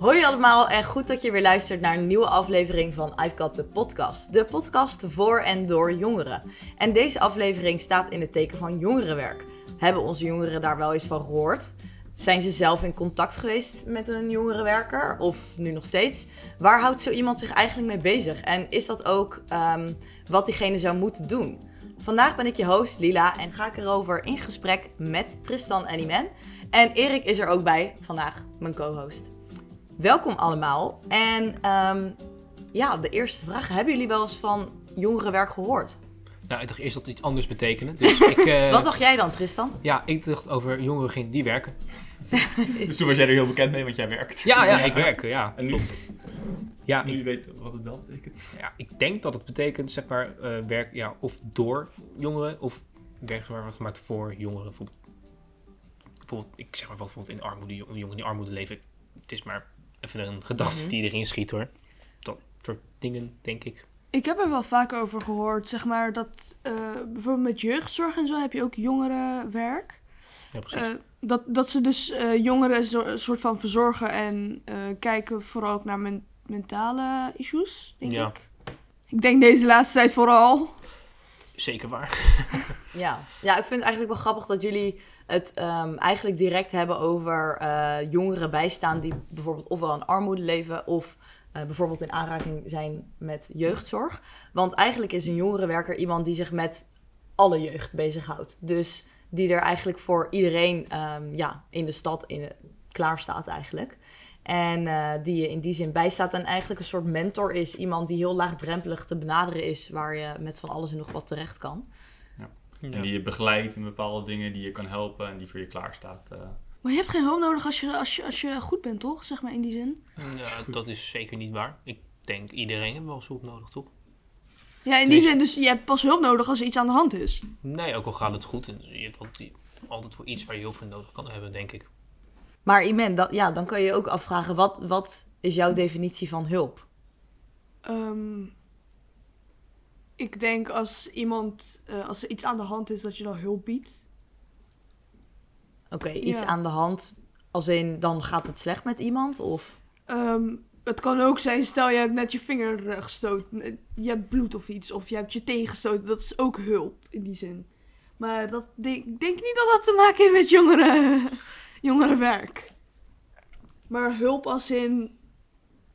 Hoi allemaal en goed dat je weer luistert naar een nieuwe aflevering van I've Got The Podcast. De podcast voor en door jongeren. En deze aflevering staat in het teken van jongerenwerk. Hebben onze jongeren daar wel eens van gehoord? Zijn ze zelf in contact geweest met een jongerenwerker? Of nu nog steeds? Waar houdt zo iemand zich eigenlijk mee bezig? En is dat ook ehm, wat diegene zou moeten doen? Vandaag ben ik je host Lila en ga ik erover in gesprek met Tristan en Imen. En Erik is er ook bij, vandaag mijn co-host. Welkom allemaal. En ehm, ja, de eerste vraag. Hebben jullie wel eens van jongerenwerk gehoord? Nou, ik dacht eerst dat het iets anders betekende. Dus ik, eh, Wat dacht jij dan, Tristan? Ja, ik dacht over jongeren die werken. Dus toen was jij er heel bekend mee, want jij werkt. Ja, ja, ik werk, ja. En klopt. Ja, nu ik, weet wat het wel betekent. ja, ik denk dat het betekent, zeg maar, eh, werk ja, of door jongeren, of werk zeg maar, wat gemaakt voor jongeren. Bijvoorbeeld, bijvoorbeeld, ik zeg maar wat bijvoorbeeld in armoede, jongeren die armoede leven. Het is maar even een gedachte Mhm. die erin schiet hoor. Dat soort dingen, denk ik. Ik heb er wel vaak over gehoord, zeg maar, dat eh, bijvoorbeeld met jeugdzorg en zo heb je ook jongerenwerk. Ja, precies. Eh, dat, dat ze dus eh, jongeren zo, een soort van verzorgen en kijken vooral ook naar men- mentale issues, denk Ja. ik. Ik denk deze laatste tijd vooral. Zeker waar. Ja. ja, ik vind het eigenlijk wel grappig dat jullie het ehm, eigenlijk direct hebben over eh, jongeren bijstaan die bijvoorbeeld ofwel in armoede leven of eh, bijvoorbeeld in aanraking zijn met jeugdzorg. Want eigenlijk is een jongerenwerker iemand die zich met alle jeugd bezighoudt. Dus die er eigenlijk voor iedereen ehm, ja, in de stad in, klaar staat eigenlijk. En eh, die je in die zin bijstaat en eigenlijk een soort mentor is. Iemand die heel laagdrempelig te benaderen is, waar je met van alles en nog wat terecht kan. Ja. En die je begeleidt in bepaalde dingen, die je kan helpen en die voor je klaar staat. eh. Maar je hebt geen hulp nodig als je, als je, als je goed bent, toch? Zeg maar in die zin. Ja, dat is zeker niet waar. Ik denk iedereen heeft wel hulp nodig, toch? Ja, in die Dus- zin. Dus je hebt pas hulp nodig als er iets aan de hand is. Nee, ook al gaat het goed. En je hebt altijd, altijd voor iets waar je hulp voor nodig kan hebben, denk ik. Maar Imen, dat, ja, dan kan je je ook afvragen, wat, wat is jouw definitie van hulp? Ehm, ik denk als iemand, eh, als er iets aan de hand is, dat je dan hulp biedt. Oké, iets Ja. aan de hand, als in dan gaat het slecht met iemand? Of Ehm, het kan ook zijn, stel je hebt net je vinger eh, gestoten, eh, je hebt bloed of iets, of je hebt je teen gestoten, dat is ook hulp in die zin. Maar dat, denk- ik denk niet dat dat te maken heeft met jongeren, jongerenwerk. Maar hulp als in,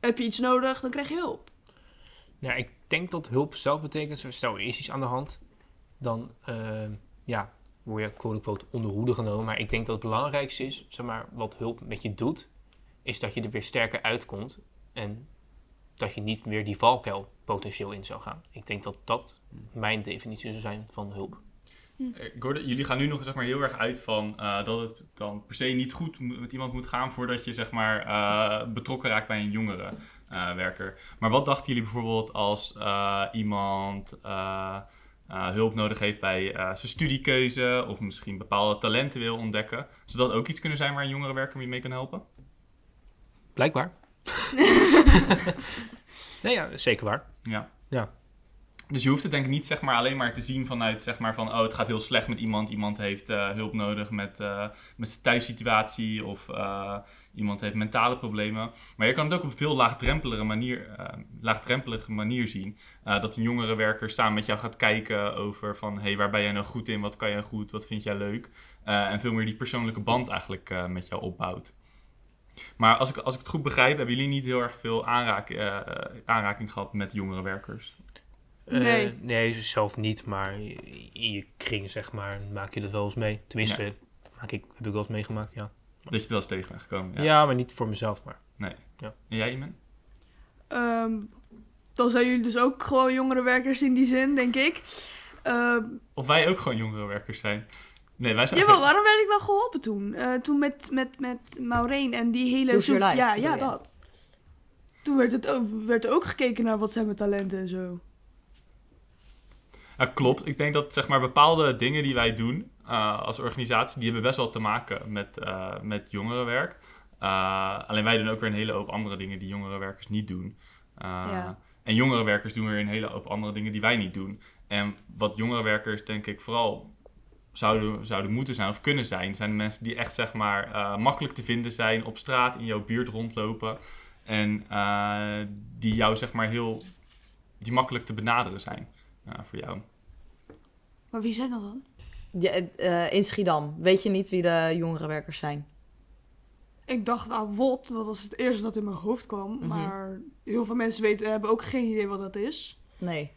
heb je iets nodig, dan krijg je hulp. Ja, ik denk dat hulp zelf betekent, stel er is iets aan de hand, dan eh, ja, word je quote-unquote onder hoede genomen. Maar ik denk dat het belangrijkste is, zeg maar, wat hulp met je doet, is dat je er weer sterker uitkomt en dat je niet weer die valkuil potentieel in zou gaan. Ik denk dat dat mijn definitie zou zijn van hulp. Ik hoorde, jullie gaan nu nog zeg maar, heel erg uit van eh, dat het dan per se niet goed met iemand moet gaan voordat je zeg maar, eh, betrokken raakt bij een jongere eh, werker. Maar wat dachten jullie bijvoorbeeld als eh, iemand eh, eh, hulp nodig heeft bij eh, zijn studiekeuze of misschien bepaalde talenten wil ontdekken? Zou dat ook iets kunnen zijn waar een jongerenwerker je mee kan helpen? Blijkbaar. nee, ja, zeker waar. Ja. Ja. Dus je hoeft het denk ik niet zeg maar, alleen maar te zien vanuit zeg maar, van oh, het gaat heel slecht met iemand. Iemand heeft eh, hulp nodig met, eh, met zijn thuissituatie of eh, iemand heeft mentale problemen. Maar je kan het ook op een veel laagdrempelige manier, laagdrempelige manier zien. Dat een jongerenwerker samen met jou gaat kijken over van hey, waar ben jij nou goed in? Wat kan jij goed? Wat vind jij leuk? En veel meer die persoonlijke band eigenlijk met jou opbouwt. Maar als ik, als ik het goed begrijp, hebben jullie niet heel erg veel aanraak, aanraking gehad met jongerenwerkers? Eh, Nee. nee, zelf niet, maar in je kring, zeg maar, maak je dat wel eens mee. Tenminste, maak ik, heb ik wel eens meegemaakt, ja. Dat je het wel eens tegen bent gekomen. ja. maar niet voor mezelf, maar... En jij, Iman? Ehm, dan zijn jullie dus ook gewoon jongerenwerkers in die zin, denk ik. Ehm, Of wij ook gewoon jongerenwerkers zijn? Nee, wij zijn... Jawel, waarom werd ik dan geholpen toen? Eh, toen met, met, met Maureen en die hele... Soep- Life, Ja, ja, dat. Toen werd, het ook, werd er ook gekeken naar wat zijn mijn talenten en zo. Ja, klopt. Ik denk dat zeg maar, bepaalde dingen die wij doen eh, als organisatie, die hebben best wel te maken met, eh, met jongerenwerk. Eh, alleen wij doen ook weer een hele hoop andere dingen die jongerenwerkers niet doen. Ja. En jongerenwerkers doen weer een hele hoop andere dingen die wij niet doen. En wat jongerenwerkers denk ik vooral zouden, zouden moeten zijn of kunnen zijn, zijn de mensen die echt zeg maar makkelijk te vinden zijn op straat, in jouw buurt rondlopen. En die jou zeg maar heel, die makkelijk te benaderen zijn eh, voor jou. Maar wie zijn dat dan? Ja, eh, in Schiedam. Weet je niet wie de jongerenwerkers zijn? Ik dacht aan WOT, dat was het eerste dat in mijn hoofd kwam. Mhm. Maar heel veel mensen weten, hebben ook geen idee wat dat is. Nee.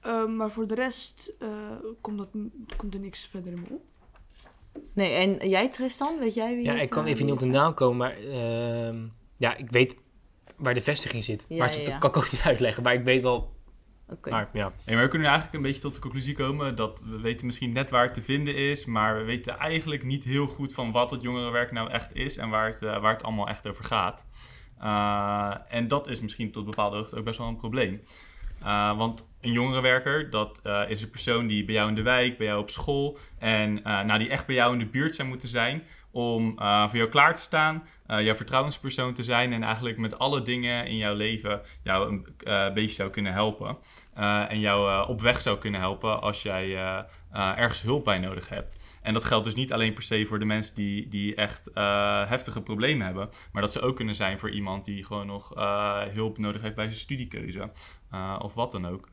Ehm, maar voor de rest eh, komt, dat, komt er niks verder in me op. Nee, en jij Tristan? Weet jij wie Ja, het, ik kan eh, even niet op de naam komen, maar ehm, ja, ik weet waar de vestiging zit. Ja, maar ja, dat ja. kan ik ook niet uitleggen, maar ik weet wel, Oké. maar ja. We kunnen eigenlijk een beetje tot de conclusie komen dat we weten misschien net waar het te vinden is, maar we weten eigenlijk niet heel goed van wat het jongerenwerk nou echt is en waar het, eh, waar het allemaal echt over gaat. Uh, en dat is misschien tot bepaalde hoogte ook best wel een probleem. Uh, want een jongerenwerker, dat is een persoon die bij jou in de wijk, bij jou op school en nou, die echt bij jou in de buurt zou moeten zijn om voor jou klaar te staan, jouw vertrouwenspersoon te zijn en eigenlijk met alle dingen in jouw leven jou een beetje zou kunnen helpen. en jou op weg zou kunnen helpen als jij ergens hulp bij nodig hebt. En dat geldt dus niet alleen per se voor de mensen die, die echt heftige problemen hebben, maar dat ze ook kunnen zijn voor iemand die gewoon nog hulp nodig heeft bij zijn studiekeuze of wat dan ook.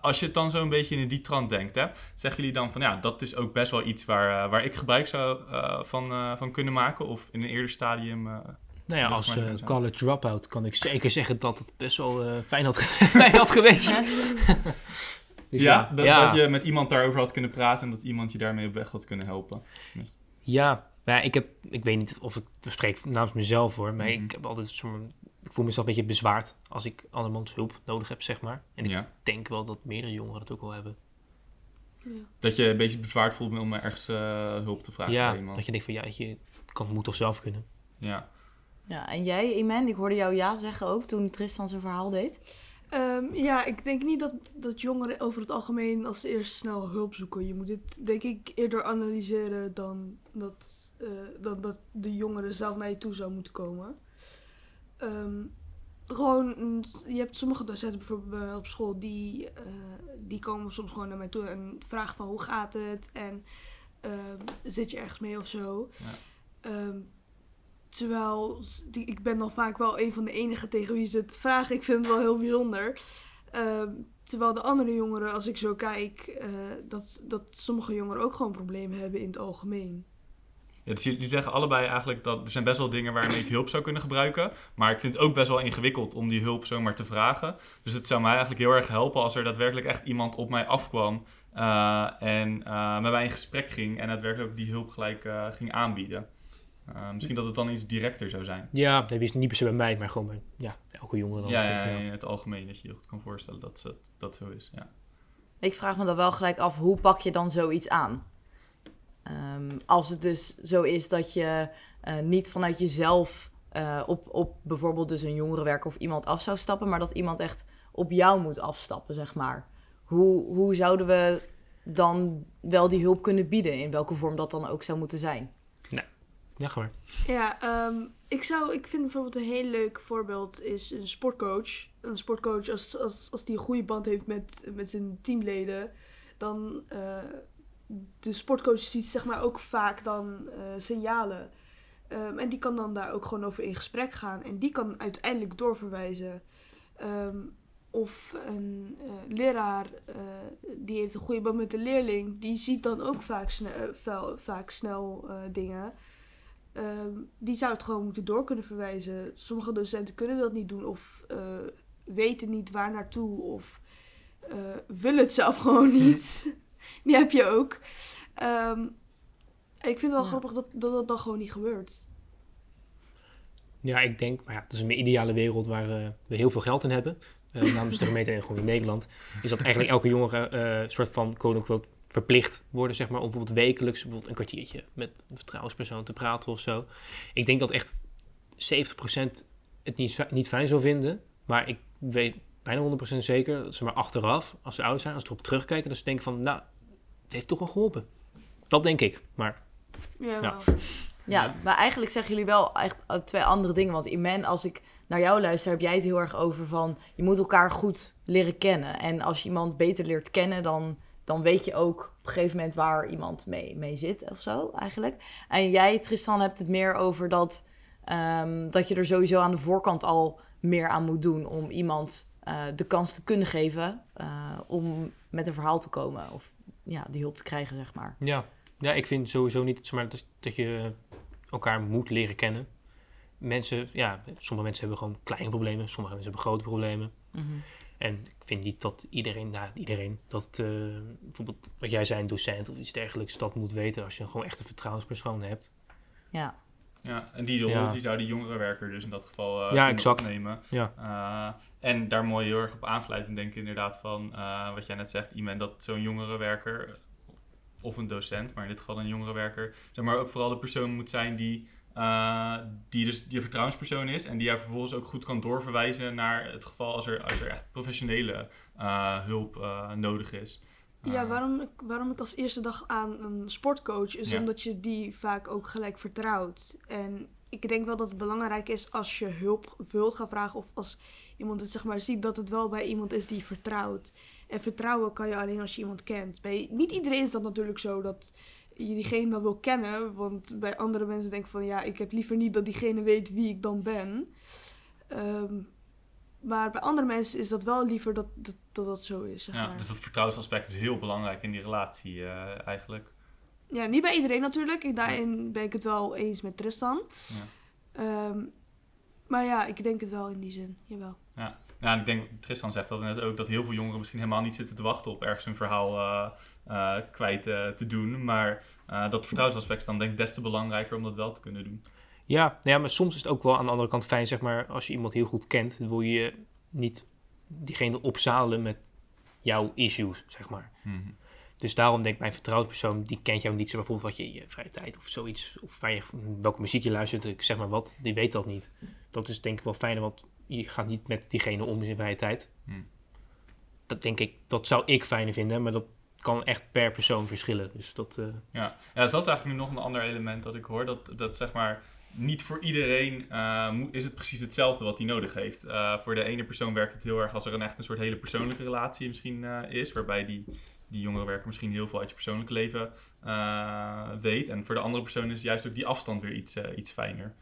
Als je het dan zo een beetje in die trant denkt, hè, zeggen jullie dan van ja, dat is ook best wel iets waar, waar ik gebruik zou van, van kunnen maken of in een eerder stadium. nou ja, als college dropout kan ik zeker zeggen dat het best wel fijn, had, fijn had geweest. Dus ja, ja, dat, ja, dat, je met iemand daarover had kunnen praten en dat iemand je daarmee op weg had kunnen helpen. Ja, maar ja, ik, heb, ik weet niet of ik spreek namens mezelf hoor, maar mm -hmm. ik heb altijd zo'n. Ik voel mezelf een beetje bezwaard als ik andermans hulp nodig heb, zeg maar. En ik ja. denk wel dat meerdere jongeren dat ook wel hebben. Ja. Dat je een beetje bezwaard voelt om ergens uh, hulp te vragen ja, dat je denkt van ja, je kan het moet toch zelf kunnen. Ja. Ja, en jij, Iman, ik hoorde jou ja zeggen ook toen Tristan zijn verhaal deed. Um, ja, ik denk niet dat, dat jongeren over het algemeen als eerst snel hulp zoeken. Je moet dit, denk ik, eerder analyseren dan dat, uh, dan dat de jongeren zelf naar je toe zou moeten komen. Um, gewoon, je hebt sommige docenten bijvoorbeeld bij mij op school, die, uh, die komen soms gewoon naar mij toe en vragen van hoe gaat het en um, zit je ergens mee of zo. Ja. Terwijl, die, ik ben dan vaak wel een van de enigen tegen wie ze het vragen. Ik vind het wel heel bijzonder. Terwijl de andere jongeren, als ik zo kijk, uh, dat, dat sommige jongeren ook gewoon problemen hebben in het algemeen. Ja, dus jullie zeggen allebei eigenlijk dat er zijn best wel dingen waarmee ik hulp zou kunnen gebruiken. Maar ik vind het ook best wel ingewikkeld om die hulp zomaar te vragen. Dus het zou mij eigenlijk heel erg helpen als er daadwerkelijk echt iemand op mij afkwam. Uh, en met mij in gesprek ging en daadwerkelijk ook die hulp gelijk ging aanbieden. Uh, misschien dat het dan iets directer zou zijn. Ja, dat is niet per se bij mij, maar gewoon bij ja, elke jongere. Dan ja, ja, in het algemeen, dat je je goed kan voorstellen dat dat, dat zo is. Ja. Ik vraag me dan wel gelijk af, hoe pak je dan zoiets aan? Um, als het dus zo is dat je uh, niet vanuit jezelf uh, op, op bijvoorbeeld dus een jongerenwerker of iemand af zou stappen, maar dat iemand echt op jou moet afstappen, zeg maar. Hoe, hoe zouden we dan wel die hulp kunnen bieden, in welke vorm dat dan ook zou moeten zijn? Ja, gewoon. Ja, um, ik, zou, ik vind bijvoorbeeld een heel leuk voorbeeld is een sportcoach. Een sportcoach, als, als, als die een goede band heeft met, met zijn teamleden, dan uh, de sportcoach ziet zeg maar ook vaak dan uh, signalen. Um, en die kan dan daar ook gewoon over in gesprek gaan. En die kan uiteindelijk doorverwijzen. Um, of een uh, leraar uh, die heeft een goede band met de leerling, die ziet dan ook vaak, sne fel, vaak snel uh, dingen. Um, die zou het gewoon moeten door kunnen verwijzen. Sommige docenten kunnen dat niet doen of weten niet waar naartoe of willen het zelf gewoon niet. die heb je ook. Um, ik vind het wel ja. grappig dat, dat dat dan gewoon niet gebeurt. Ja, ik denk, maar ja, het is een ideale wereld waar uh, we heel veel geld in hebben. Uh, namens de gemeente en gewoon in Nederland. Is dat eigenlijk elke jongere een soort van quote-unquote verplicht worden, zeg maar, om bijvoorbeeld wekelijks bijvoorbeeld een kwartiertje met een vertrouwenspersoon te praten of zo. Ik denk dat echt 70% het niet, niet fijn zou vinden, maar ik weet bijna 100% zeker dat ze maar achteraf, als ze oud zijn, als ze erop terugkijken, dat ze denken van, nou, het heeft toch wel geholpen. Dat denk ik, maar... Ja, ja. ja maar eigenlijk zeggen jullie wel echt twee andere dingen. Want Iman, als ik naar jou luister, heb jij het heel erg over van... je moet elkaar goed leren kennen. En als je iemand beter leert kennen, dan dan weet je ook op een gegeven moment waar iemand mee, mee zit of zo eigenlijk. En jij, Tristan, hebt het meer over dat, ehm, dat je er sowieso aan de voorkant al meer aan moet doen om iemand eh, de kans te kunnen geven eh, om met een verhaal te komen of ja, die hulp te krijgen, zeg maar. Ja. ja, ik vind sowieso niet zeg maar, dat, dat je elkaar moet leren kennen. Mensen, ja, sommige mensen hebben gewoon kleine problemen, sommige mensen hebben grote problemen. En ik vind niet dat iedereen, nou iedereen, dat eh, bijvoorbeeld wat jij zei, een docent of iets dergelijks, dat moet weten als je gewoon echt een vertrouwenspersoon hebt. Ja, Ja, en die, Ja. die zou die jongerenwerker dus in dat geval eh Ja, exact. opnemen. Ja. Eh, en daar mooi heel erg op aansluitend denk ik inderdaad van eh, wat jij net zegt, Iman, dat zo'n jongerenwerker of een docent, maar in dit geval een jongerenwerker, zeg maar ook vooral de persoon moet zijn die, die dus die vertrouwenspersoon is en die jou vervolgens ook goed kan doorverwijzen naar het geval als er, als er echt professionele hulp nodig is. Ja, Eh, waarom ik, waarom ik als eerste dag aan een sportcoach is Ja. omdat je die vaak ook gelijk vertrouwt. En ik denk wel dat het belangrijk is als je hulp, hulp gaat vragen of als iemand het zeg maar ziet, dat het wel bij iemand is die vertrouwt. En vertrouwen kan je alleen als je iemand kent. Bij, niet iedereen is dat natuurlijk zo dat je diegene dan wil kennen, want bij andere mensen denk ik van ja, ik heb liever niet dat diegene weet wie ik dan ben. Ehm, maar bij andere mensen is dat wel liever dat dat, dat, dat zo is. Zeg ja, maar. dus dat vertrouwensaspect is heel belangrijk in die relatie eh, eigenlijk. Ja, niet bij iedereen natuurlijk. Ik, daarin ben ik het wel eens met Tristan. Ja. Ehm, maar ja, ik denk het wel in die zin. Jawel. Ja, nou, ik denk, Tristan zegt dat net ook, dat heel veel jongeren misschien helemaal niet zitten te wachten op ergens een verhaal eh, eh, kwijt te doen. Maar dat vertrouwensaspect is dan denk ik des te belangrijker om dat wel te kunnen doen. Ja, ja, maar soms is het ook wel aan de andere kant fijn, zeg maar, als je iemand heel goed kent, dan wil je niet diegene opzadelen met jouw issues, zeg maar. Dus daarom denk ik, mijn vertrouwenspersoon, die kent jou niet, zeg bijvoorbeeld wat je in je vrije tijd of zoiets, of waar je, welke muziek je luistert, ik zeg maar wat, die weet dat niet. Dat is denk ik wel fijner, want je gaat niet met diegene om in zijn vrije tijd. Hmm. Dat denk ik, dat zou ik fijner vinden, maar dat kan echt per persoon verschillen. Dus dat, eh, Ja. ja, dus dat is eigenlijk nu nog een ander element dat ik hoor. Dat, dat zeg maar, niet voor iedereen eh, is het precies hetzelfde wat hij nodig heeft. Eh, voor de ene persoon werkt het heel erg als er een echt een soort hele persoonlijke relatie misschien eh, is. Waarbij die, die jongerenwerker misschien heel veel uit je persoonlijke leven weet. En voor de andere persoon is juist ook die afstand weer iets, iets fijner.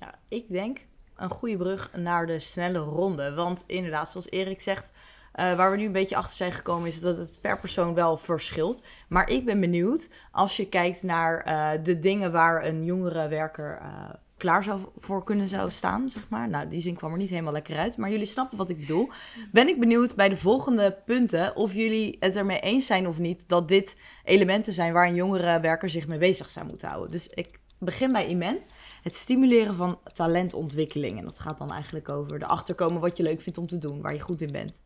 Ja, ik denk een goede brug naar de snelle ronde. Want inderdaad, zoals Erik zegt, eh, waar we nu een beetje achter zijn gekomen, is dat het per persoon wel verschilt. Maar ik ben benieuwd, als je kijkt naar eh, de dingen waar een jongere werker eh, klaar zou voor kunnen zou staan, zeg maar. Nou, die zin kwam er niet helemaal lekker uit, maar jullie snappen wat ik bedoel. Ben ik benieuwd bij de volgende punten of jullie het ermee eens zijn of niet dat dit elementen zijn waar een jongere werker zich mee bezig zou moeten houden. Dus ik begin bij Imen. Het stimuleren van talentontwikkeling. En dat gaat dan eigenlijk over de achterkomen wat je leuk vindt om te doen, waar je goed in bent.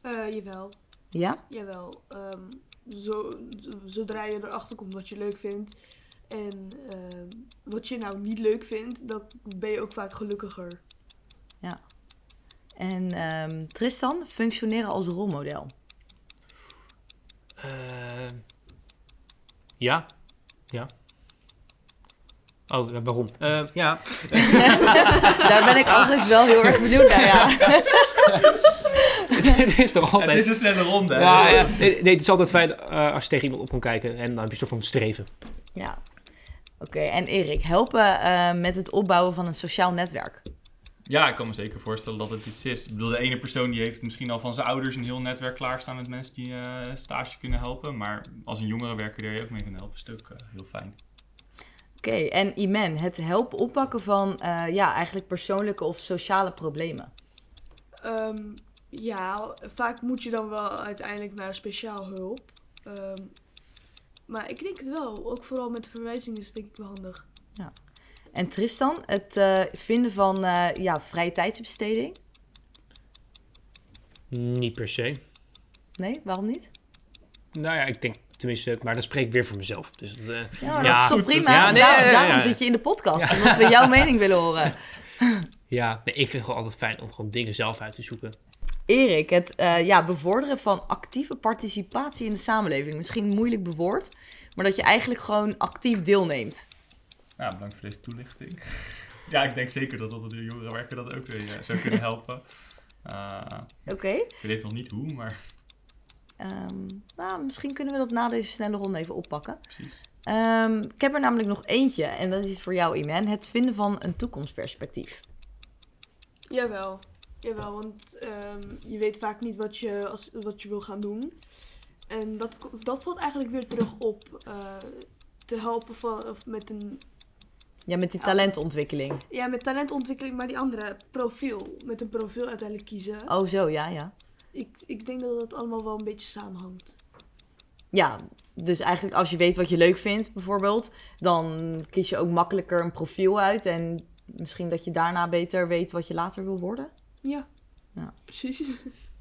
Eh, jawel. Ja? Jawel. Ehm, zo, zodra je erachter komt wat je leuk vindt en ehm, wat je nou niet leuk vindt, dan ben je ook vaak gelukkiger. En ehm, Tristan, functioneren als rolmodel. Ja. Ja. Oh, ja, waarom? Ja. Daar ben ik altijd wel heel erg benieuwd naar, ja. het is toch altijd... Het is een snelle ronde. hè? ja, ja. Nee, nee, het is altijd fijn eh, als je tegen iemand op kan kijken en dan heb je soort van streven. ja. Oké, en Erik, helpen eh, met het opbouwen van een sociaal netwerk. Ja, ik kan me zeker voorstellen dat het iets is. Ik bedoel, de ene persoon die heeft misschien al van zijn ouders een heel netwerk klaarstaan met mensen die eh, stage kunnen helpen. Maar als een jongerenwerker daar je ook mee kan helpen, is het ook heel fijn. Oké, en Imen, het helpen oppakken van eh, ja, eigenlijk persoonlijke of sociale problemen. Ehm, ja, vaak moet je dan wel uiteindelijk naar speciaal hulp. Ehm, maar ik denk het wel. Ook vooral met verwijzing is het denk ik wel handig. En Tristan, het eh, vinden van eh, ja, vrije tijdsbesteding. Niet per se. Nee, waarom niet? Nou ja, ik denk tenminste, maar dan spreek ik weer voor mezelf. Dus dat, eh, Ja, maar Ja, dat is toch prima? ja, nee, Daar- ja, ja, daarom ja. zit je in de podcast, omdat we jouw mening willen horen. ja, nee, ik vind het gewoon altijd fijn om gewoon dingen zelf uit te zoeken. Erik, het eh, ja, bevorderen van actieve participatie in de samenleving. Misschien moeilijk bewoord, maar dat je eigenlijk gewoon actief deelneemt. Nou, bedankt voor deze toelichting. ja, ik denk zeker dat dat de jongerenwerker dat ook weer eh, zou kunnen helpen. Eh, Oké. ik weet nog niet hoe, maar Ehm, nou, misschien kunnen we dat na deze snelle ronde even oppakken. Precies. Ehm, ik heb er namelijk nog eentje en dat is voor jou, Iman. Het vinden van een toekomstperspectief. Jawel. Jawel, want ehm, je weet vaak niet wat je, als, wat je wil gaan doen. En dat, dat valt eigenlijk weer terug op eh, te helpen van, of met een Ja, met die talentontwikkeling. Ja, met talentontwikkeling, maar die andere profiel. Met een profiel uiteindelijk kiezen. Oh, zo, ja, ja. Ik, ik denk dat dat allemaal wel een beetje samenhangt. Ja, dus eigenlijk als je weet wat je leuk vindt, bijvoorbeeld, dan kies je ook makkelijker een profiel uit. En misschien dat je daarna beter weet wat je later wil worden. Ja. Ja. Precies.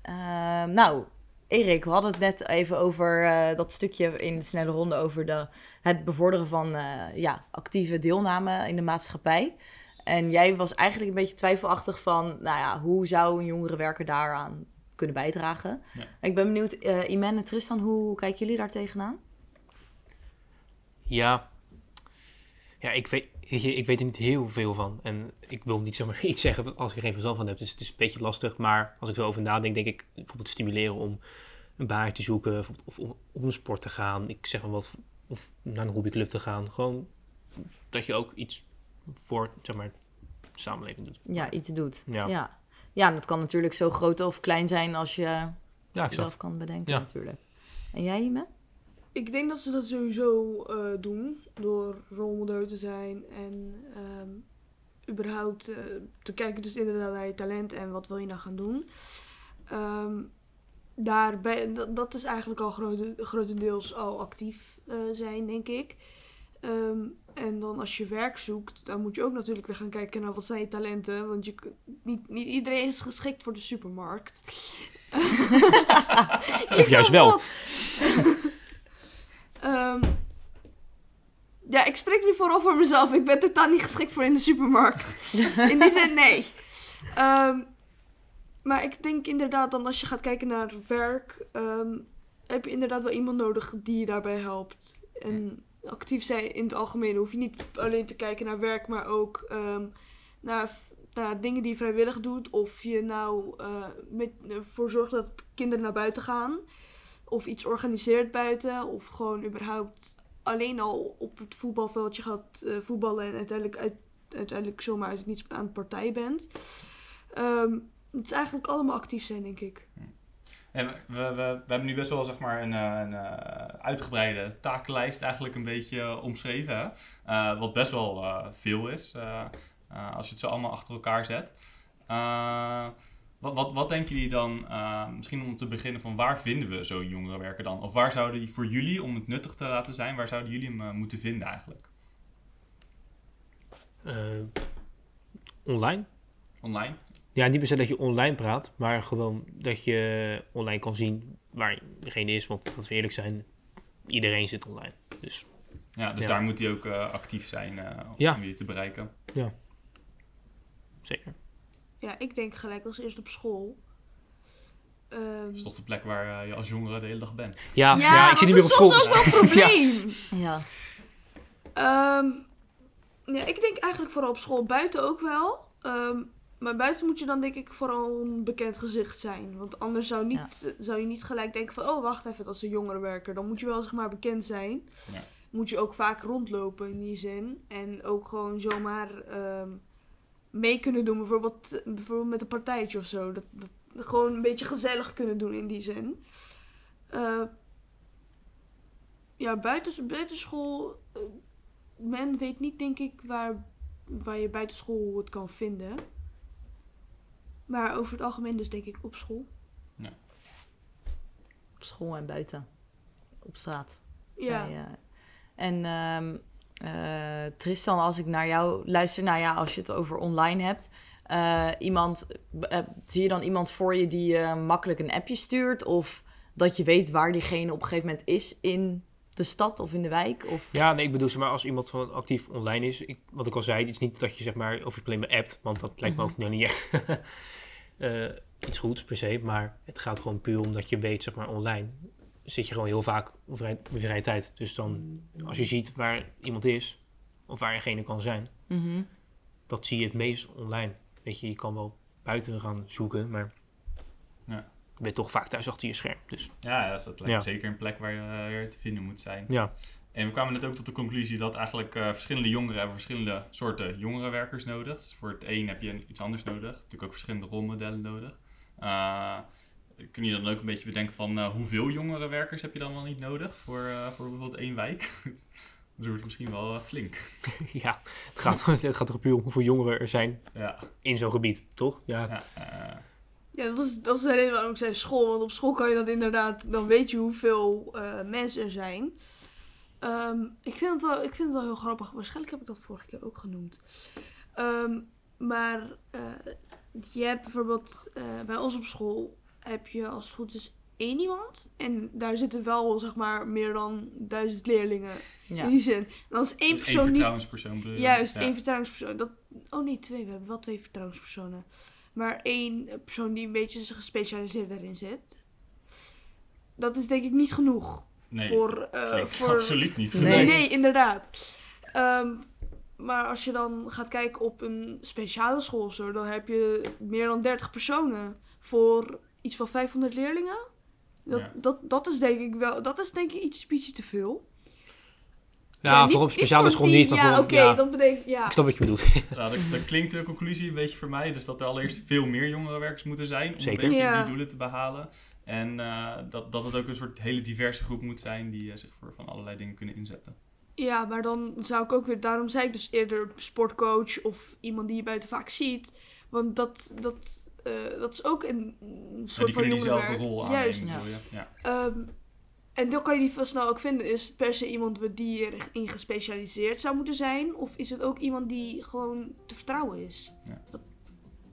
Ehm, nou, Erik, we hadden het net even over eh, dat stukje in de snelle ronde over de, het bevorderen van eh, ja, actieve deelname in de maatschappij. En jij was eigenlijk een beetje twijfelachtig van, nou ja, hoe zou een jongere werker daaraan kunnen bijdragen? Ja. Ik ben benieuwd, eh Iman en Tristan, hoe kijken jullie daar tegenaan? Ja. Ja, ik weet je, ik weet er niet heel veel van. En ik wil niet zomaar iets zeggen als ik er geen verstand van heb. Dus het is een beetje lastig. Maar als ik zo over nadenk, denk ik bijvoorbeeld stimuleren om een baan te zoeken. Of om, om een sport te gaan. Ik zeg maar wat. Of naar een hobbyclub te gaan. Gewoon dat je ook iets voor, zeg maar, de samenleving doet. Ja, iets doet. Ja. Ja. dat kan natuurlijk zo groot of klein zijn als je Ja, zelf kan bedenken Ja. natuurlijk. En jij, Iman? Ik denk dat ze dat sowieso eh, doen. Door rolmodel te zijn. En ehm, überhaupt eh, te kijken dus inderdaad naar je talent. En wat wil je nou gaan doen. Ehm, daarbij, dat, dat is eigenlijk al grote, grotendeels al actief eh, zijn, denk ik. Ehm, en dan als je werk zoekt, dan moet je ook natuurlijk weer gaan kijken naar wat zijn je talenten. Want je, niet, niet iedereen is geschikt voor de supermarkt. Of juist wel. Ehm, ja, ik spreek nu vooral voor mezelf. Ik ben totaal niet geschikt voor in de supermarkt. In die zin, nee. Ehm, maar ik denk inderdaad dan als je gaat kijken naar werk, ehm, heb je inderdaad wel iemand nodig die je daarbij helpt. En actief zijn in het algemeen. hoef je niet alleen te kijken naar werk, maar ook naar, naar dingen die je vrijwillig doet. Of je nou eh, met, ervoor zorgt dat kinderen naar buiten gaan. Of iets organiseert buiten. Of gewoon überhaupt alleen al op het voetbalveldje gaat eh, voetballen. En uiteindelijk, uit, uiteindelijk zomaar uit niets aan het partij bent. Ehm, het is eigenlijk allemaal actief zijn, denk ik. En we, we, we, hebben nu best wel zeg maar, een, eh, een eh, uitgebreide takenlijst eigenlijk een beetje omschreven. Wat best wel veel is als je het zo allemaal achter elkaar zet. Wat, wat, wat denken jullie dan, eh, misschien om te beginnen, van waar vinden we zo'n jongerenwerker dan? Of waar zouden die voor jullie, om het nuttig te laten zijn, waar zouden jullie hem eh, moeten vinden eigenlijk? Eh, online. Online? Ja, niet per se dat je online praat, maar gewoon dat je online kan zien waar degene is. Want laten we eerlijk zijn, iedereen zit online. Dus Ja, dus Ja. daar moet hij ook actief zijn om Ja. jullie te bereiken. zeker. Ja, ik denk gelijk als eerst op school. Ehm, Dat is toch de plek waar eh, je als jongere de hele dag bent. Ja, ja, ik zit niet meer op dat school. is soms ook wel een probleem. Ja. Ehm, ja, ik denk eigenlijk vooral op school. Buiten ook wel. Ehm, maar buiten moet je dan denk ik vooral een bekend gezicht zijn. Want anders zou, niet, zou je niet gelijk denken van... Oh, wacht even, dat is een jongerenwerker. Dan moet je wel zeg maar bekend zijn. Ja. Moet je ook vaak rondlopen in die zin. En ook gewoon zomaar ehm, mee kunnen doen. Bijvoorbeeld, bijvoorbeeld met een partijtje of zo. Dat, dat, gewoon een beetje gezellig kunnen doen in die zin. Eh, ja, buiten, buitenschool... eh, men weet niet, denk ik, waar, waar je buitenschool het kan vinden. Maar over het algemeen dus denk ik op school. Op school en buiten. Op straat. Ja, Bij, eh, en ehm, eh, Tristan, als ik naar jou luister, nou ja, als je het over online hebt, eh, iemand, eh, zie je dan iemand voor je die eh, makkelijk een appje stuurt? Of dat je weet waar diegene op een gegeven moment is in de stad of in de wijk? Of... Ja, nee, ik bedoel, zeg maar, als iemand gewoon actief online is, ik, wat ik al zei, het is niet dat je zeg maar over je alleen maar appt, want dat lijkt me Mhm. ook nog niet echt iets goeds per se, maar het gaat gewoon puur om dat je weet, zeg maar, online zit je gewoon heel vaak op vrij, op je vrije tijd. Dus dan, als je ziet waar iemand is, of waar diegene kan zijn, Mhm. dat zie je het meest online. Weet je, je kan wel buiten gaan zoeken, maar Ja. je bent toch vaak thuis achter je scherm. Dus Ja, dus dat Ja. zeker een plek waar je, eh, te vinden moet zijn. ja, En we kwamen net ook tot de conclusie dat eigenlijk eh, verschillende jongeren hebben verschillende soorten jongerenwerkers nodig. Dus voor het een heb je iets anders nodig. Natuurlijk ook verschillende rolmodellen nodig. Eh, kun je dan ook een beetje bedenken van eh, hoeveel jongerenwerkers heb je dan wel niet nodig voor, eh, voor bijvoorbeeld één wijk? Dat wordt misschien wel eh, flink. ja het, gaat, het gaat toch puur om hoeveel jongeren er zijn Ja, in zo'n gebied, toch? Ja, ja, eh, Ja, dat is, dat is de reden waarom ik zei school. Want op school kan je dat inderdaad, dan weet je hoeveel eh, mensen er zijn. Ehm, ik, vind het wel, ik vind het wel heel grappig. Waarschijnlijk heb ik dat vorige keer ook genoemd. Ehm, maar eh, je hebt bijvoorbeeld eh, bij ons op school heb je als het goed is één iemand. En daar zitten wel zeg maar meer dan duizend leerlingen Ja. in die zin. En als één persoon niet vertrouwenspersoon bedoel je? Juist, Ja. één vertrouwenspersoon. Dat, oh nee, twee. We hebben wel twee vertrouwenspersonen. Maar één persoon die een beetje gespecialiseerd daarin zit. Dat is denk ik niet genoeg. Nee, voor, eh, voor... absoluut niet. Nee. Nee, nee, inderdaad. Ehm, maar als je dan gaat kijken op een speciale school zo, dan heb je meer dan 30 personen voor iets van 500 leerlingen. Dat, Ja. dat, dat is denk ik wel, dat is denk ik iets, ietsje te veel. ja, niet- voor op speciale school niet, maar ja, voor... oké, ja, dat betekent, ja. Ik snap wat je bedoelt. Nou, dat, dat klinkt de conclusie een beetje voor mij. Dus dat er allereerst veel meer jongerenwerkers moeten zijn. Om Zeker. een beetje Ja. die doelen te behalen. En eh, dat, dat het ook een soort hele diverse groep moet zijn die eh, zich voor van allerlei dingen kunnen inzetten. Ja, maar dan zou ik ook weer, daarom zei ik dus eerder sportcoach of iemand die je buiten vaak ziet. Want dat, dat, eh, dat is ook een, soort die van kunnen diezelfde rol aannemen. Juist. Ja. Ja. Ehm, en dan kan je die veel snel ook vinden. Is het per se iemand die erin gespecialiseerd zou moeten zijn? Of is het ook iemand die gewoon te vertrouwen is? Ja. Dat,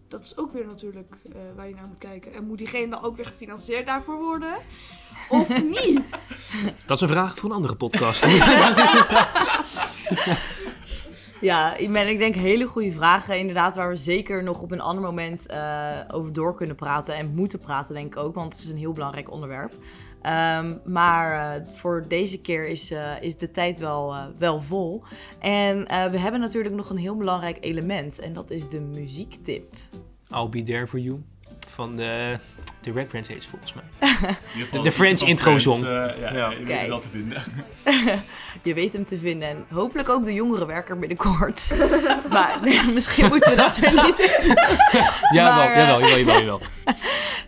dat is ook weer natuurlijk eh, waar je naar moet kijken. En moet diegene dan ook weer gefinancierd daarvoor worden? Of niet? Dat is een vraag voor een andere podcast. Ja, ik ben- ik denk hele goede vragen. Inderdaad, waar we zeker nog op een ander moment eh, over door kunnen praten. En moeten praten, denk ik ook. Want het is een heel belangrijk onderwerp. Ehm, maar eh, voor deze keer is, eh, is de tijd wel, wel vol. En we hebben natuurlijk nog een heel belangrijk element. En dat is de muziektip. I'll be there for you. Van de, de Red Princess, volgens mij. De French intro song. eh, ja, Ja. je weet wel te vinden. Je weet hem te vinden. En hopelijk ook de jongerenwerker binnenkort. maar nee, misschien moeten we dat weer niet. Jawel, Maar, eh, jawel, jawel, jawel, jawel.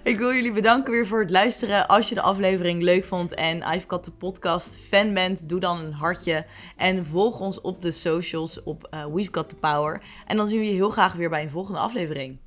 Ik wil jullie bedanken weer voor het luisteren. Als je de aflevering leuk vond en I've Got the Podcast fan bent, doe dan een hartje. En volg ons op de socials op eh, We've Got the Power. En dan zien we je heel graag weer bij een volgende aflevering.